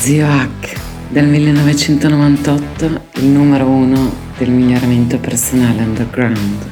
Zio Hack del 1998, il numero uno del miglioramento personale underground.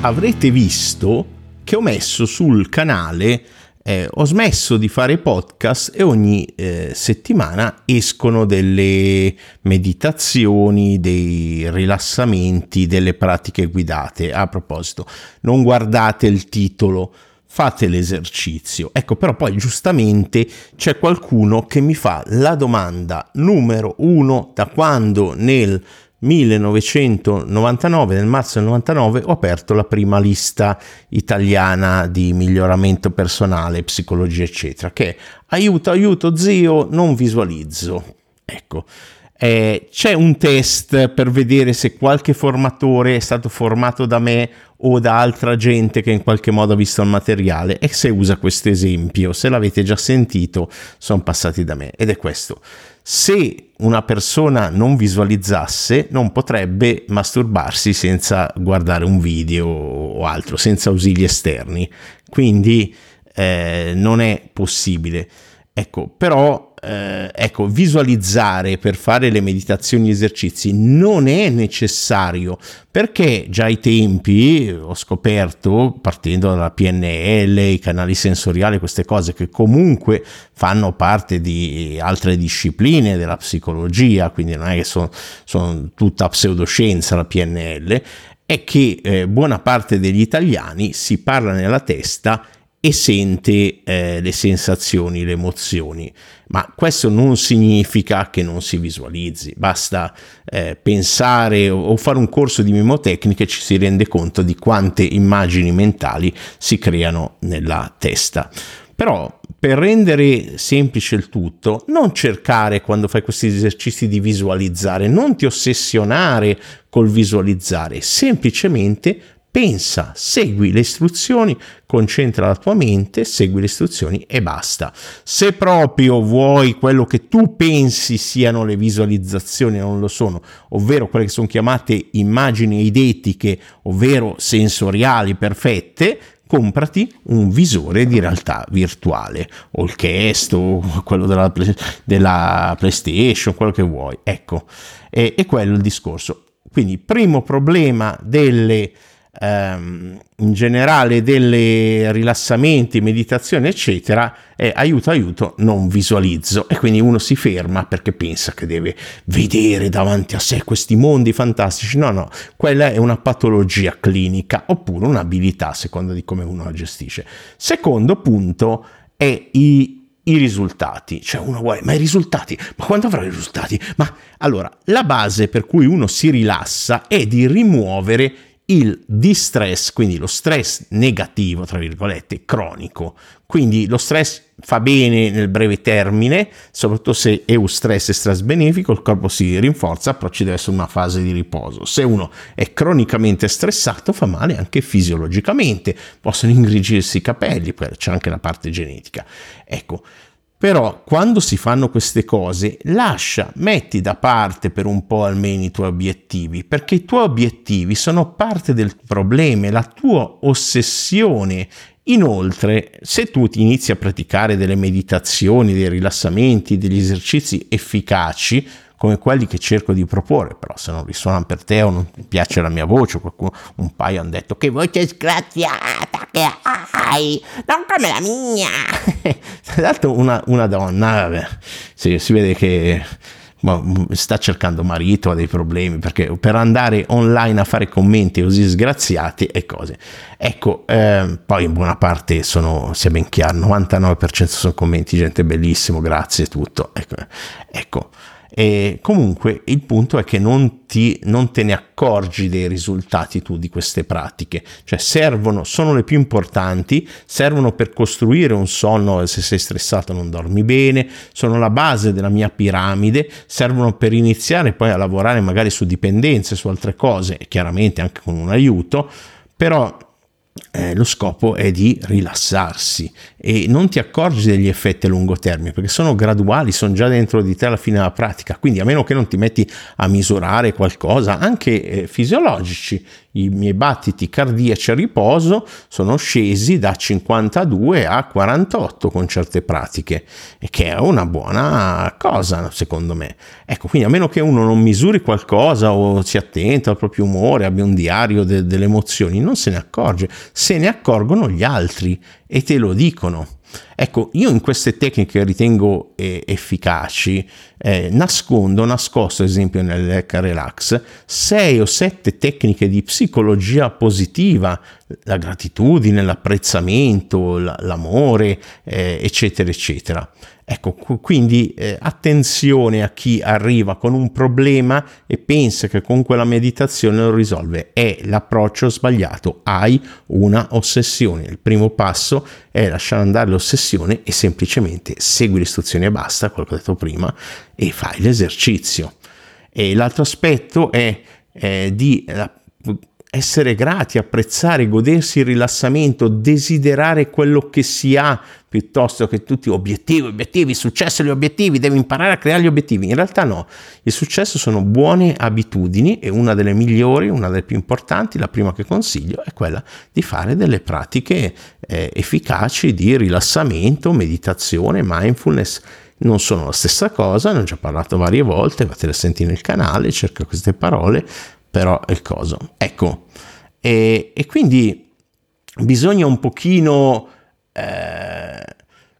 Avrete visto che ho messo sul canale eh, ho smesso di fare podcast e ogni eh, settimana escono delle meditazioni, dei rilassamenti, delle pratiche guidate. A proposito, non guardate il titolo, fate l'esercizio. Ecco, però poi giustamente c'è qualcuno che mi fa la domanda numero uno da quando nel 1999, nel marzo del 99, ho aperto la prima lista italiana di miglioramento personale, psicologia, eccetera, che è aiuto, aiuto, zio, non visualizzo. Ecco, eh, c'è un test per vedere se qualche formatore è stato formato da me o da altra gente che in qualche modo ha visto il materiale e se usa questo esempio, se l'avete già sentito, sono passati da me ed è questo. Se una persona non visualizzasse, non potrebbe masturbarsi senza guardare un video o altro, senza ausili esterni. Quindi eh, non è possibile. Ecco, però eh, ecco, visualizzare per fare le meditazioni e esercizi non è necessario perché già ai tempi ho scoperto, partendo dalla PNL, i canali sensoriali, queste cose che comunque fanno parte di altre discipline della psicologia, quindi non è che sono, sono tutta pseudoscienza la PNL, è che eh, buona parte degli italiani si parla nella testa e sente eh, le sensazioni, le emozioni. Ma questo non significa che non si visualizzi, basta eh, pensare o, fare un corso di mnemotecnica e ci si rende conto di quante immagini mentali si creano nella testa. Però per rendere semplice il tutto, non cercare quando fai questi esercizi di visualizzare, non ti ossessionare col visualizzare, semplicemente pensa, segui le istruzioni, concentra la tua mente, segui le istruzioni e basta. Se proprio vuoi quello che tu pensi siano le visualizzazioni, non lo sono, ovvero quelle che sono chiamate immagini eidetiche, ovvero sensoriali perfette, comprati un visore di realtà virtuale o il Cast o quello della, della PlayStation, quello che vuoi. Ecco, è, è quello il discorso. Quindi, primo problema delle ehm, in generale delle rilassamenti, meditazione, eccetera, è aiuto, aiuto, non visualizzo. E quindi uno si ferma perché pensa che deve vedere davanti a sé questi mondi fantastici. No, no, quella è una patologia clinica oppure un'abilità, a seconda di come uno la gestisce. Secondo punto è i i risultati, cioè uno vuole, ma i risultati, ma quando avrò i risultati? Ma allora, la base per cui uno si rilassa è di rimuovere il distress, quindi lo stress negativo, tra virgolette, cronico. Quindi lo stress fa bene nel breve termine, soprattutto se è un stress e stress benefico, il corpo si rinforza, però ci deve essere una fase di riposo. Se uno è cronicamente stressato fa male anche fisiologicamente, possono ingrigirsi i capelli, c'è anche la parte genetica. Ecco, però quando si fanno queste cose, lascia, metti da parte per un po' almeno i tuoi obiettivi, perché i tuoi obiettivi sono parte del problema, la tua ossessione. Inoltre, se tu ti inizi a praticare delle meditazioni, dei rilassamenti, degli esercizi efficaci, come quelli che cerco di proporre, però se non risuonano per te o non ti piace la mia voce, qualcuno, un paio hanno detto che voce sgraziata che hai, non come la mia. Tra l'altro una, una donna, vabbè, sì, si vede che sta cercando marito, ha dei problemi, perché per andare online a fare commenti così sgraziati e cose. Ecco, eh, poi in buona parte sono, sia ben chiaro, 99% sono commenti, gente bellissimo, grazie, tutto. Ecco, ecco e comunque il punto è che non, ti, non te ne accorgi dei risultati tu di queste pratiche, cioè servono, sono le più importanti, servono per costruire un sonno, se sei stressato non dormi bene, sono la base della mia piramide, servono per iniziare poi a lavorare magari su dipendenze, su altre cose, chiaramente anche con un aiuto, però eh, lo scopo è di rilassarsi e non ti accorgi degli effetti a lungo termine perché sono graduali, sono già dentro di te alla fine della pratica. Quindi, a meno che non ti metti a misurare qualcosa, anche eh, fisiologici, i miei battiti cardiaci a riposo sono scesi da 52 a 48 con certe pratiche e che è una buona cosa secondo me. Ecco, quindi a meno che uno non misuri qualcosa o sia attento al proprio umore, abbia un diario de- delle emozioni, non se ne accorge, se ne accorgono gli altri e te lo dicono. Ecco, io in queste tecniche ritengo eh, efficaci, eh, nascondo, nascosto ad esempio nell'ECA Relax, sei o sette tecniche di psicologia positiva, la gratitudine, l'apprezzamento, l'amore, eh, eccetera, eccetera. Ecco, quindi eh, attenzione a chi arriva con un problema e pensa che con quella meditazione lo risolve. È l'approccio sbagliato, hai una ossessione. Il primo passo è lasciare andare l'ossessione e semplicemente segui le istruzioni e basta, quello che ho detto prima, e fai l'esercizio. E l'altro aspetto è eh, di eh, essere grati, apprezzare, godersi il rilassamento, desiderare quello che si ha piuttosto che tutti obiettivi, obiettivi, successo gli obiettivi, devi imparare a creare gli obiettivi. In realtà no, il successo sono buone abitudini e una delle migliori, una delle più importanti, la prima che consiglio è quella di fare delle pratiche eh, efficaci di rilassamento, meditazione, mindfulness non sono la stessa cosa, ne ho già parlato varie volte, fatele a sentire nel canale, cerca queste parole, però è il coso. Ecco, e, e quindi bisogna un pochino eh,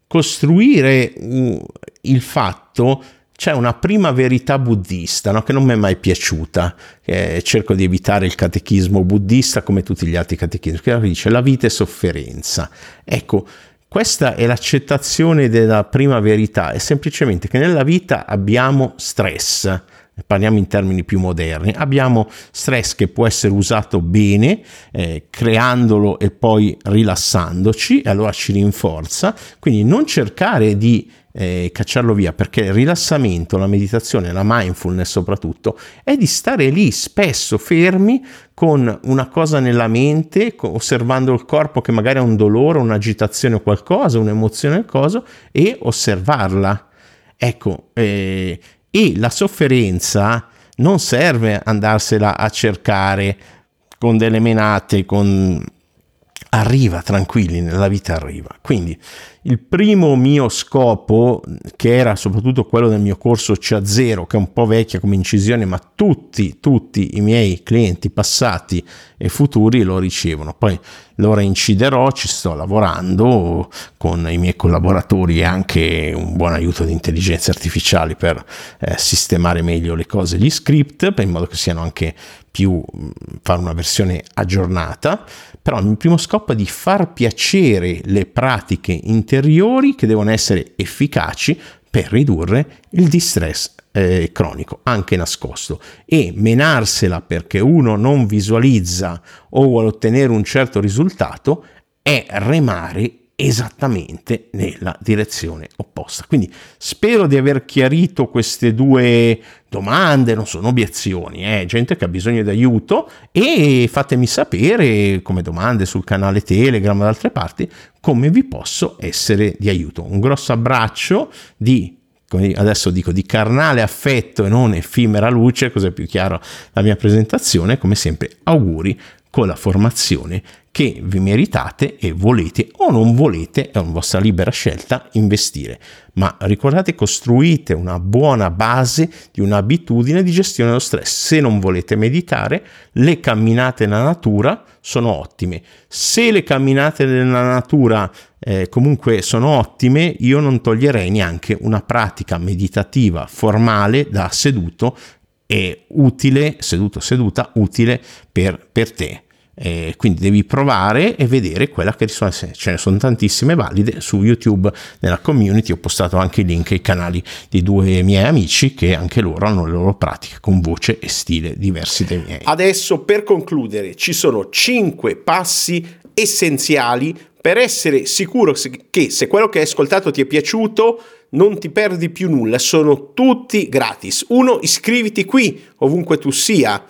costruire uh, il fatto c'è una prima verità buddista no? che non mi è mai piaciuta. Eh, cerco di evitare il catechismo buddista come tutti gli altri catechismi, che dice la vita è sofferenza. Ecco, questa è l'accettazione della prima verità, è semplicemente che nella vita abbiamo stress parliamo in termini più moderni, abbiamo stress che può essere usato bene, eh, creandolo e poi rilassandoci, e allora ci rinforza, quindi non cercare di eh, cacciarlo via perché il rilassamento, la meditazione, la mindfulness soprattutto, è di stare lì spesso fermi con una cosa nella mente, osservando il corpo che magari ha un dolore, un'agitazione o qualcosa, un'emozione o cosa, e osservarla. Ecco, eh, e la sofferenza non serve andarsela a cercare con delle menate, con... arriva tranquilli, nella vita arriva. Quindi il primo mio scopo, che era soprattutto quello del mio corso CA0, che è un po' vecchia come incisione, ma tutti, tutti i miei clienti passati e futuri lo ricevono. Poi lo reinciderò, ci sto lavorando con i miei collaboratori e anche un buon aiuto di intelligenza artificiale per eh, sistemare meglio le cose, gli script, in modo che siano anche più, fare una versione aggiornata. Però il mio primo scopo è di far piacere le pratiche intelligenti interiori che devono essere efficaci per ridurre il distress eh, cronico, anche nascosto, e menarsela perché uno non visualizza o vuole ottenere un certo risultato è remare esattamente nella direzione opposta. Quindi spero di aver chiarito queste due domande, non sono obiezioni, è eh? gente che ha bisogno di aiuto e fatemi sapere come domande sul canale Telegram o da altre parti come vi posso essere di aiuto. Un grosso abbraccio di adesso dico di carnale affetto e non effimera luce, così è più chiaro la mia presentazione, come sempre auguri con la formazione che vi meritate e volete o non volete, è una vostra libera scelta, investire. Ma ricordate, costruite una buona base di un'abitudine di gestione dello stress. Se non volete meditare, le camminate nella natura sono ottime. Se le camminate nella natura eh, comunque sono ottime, io non toglierei neanche una pratica meditativa formale da seduto e utile, seduto seduta, utile per, per te. Eh, quindi devi provare e vedere quella che risuona. Ce ne sono tantissime valide su YouTube nella community. Ho postato anche i link ai canali di due miei amici che anche loro hanno le loro pratiche con voce e stile diversi dai miei. Adesso per concludere ci sono 5 passi essenziali per essere sicuro che se quello che hai ascoltato ti è piaciuto non ti perdi più nulla, sono tutti gratis. Uno, iscriviti qui ovunque tu sia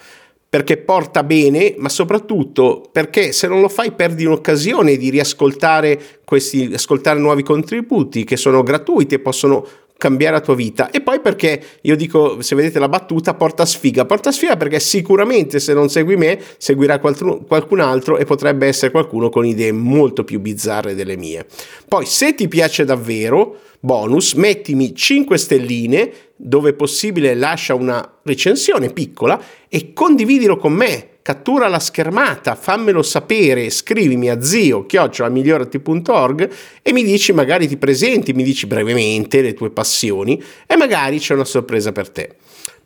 perché porta bene, ma soprattutto perché se non lo fai perdi un'occasione di riascoltare questi, ascoltare nuovi contributi che sono gratuiti e possono cambiare la tua vita. E poi perché io dico se vedete la battuta porta sfiga. Porta sfiga perché sicuramente se non segui me seguirà qualcun altro e potrebbe essere qualcuno con idee molto più bizzarre delle mie. Poi se ti piace davvero bonus mettimi 5 stelline dove possibile lascia una recensione piccola e condividilo con me cattura la schermata, fammelo sapere, scrivimi a zio chiocciolamigliorati.org e mi dici magari ti presenti, mi dici brevemente le tue passioni e magari c'è una sorpresa per te.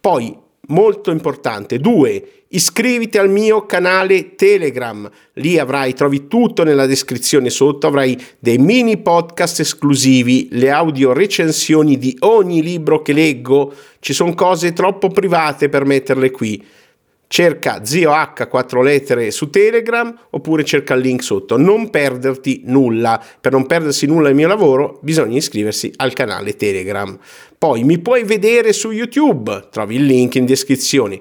Poi, molto importante, due, iscriviti al mio canale Telegram, lì avrai, trovi tutto nella descrizione sotto, avrai dei mini podcast esclusivi, le audio recensioni di ogni libro che leggo, ci sono cose troppo private per metterle qui cerca zio H 4 lettere su Telegram oppure cerca il link sotto. Non perderti nulla. Per non perdersi nulla del mio lavoro bisogna iscriversi al canale Telegram. Poi mi puoi vedere su YouTube, trovi il link in descrizione.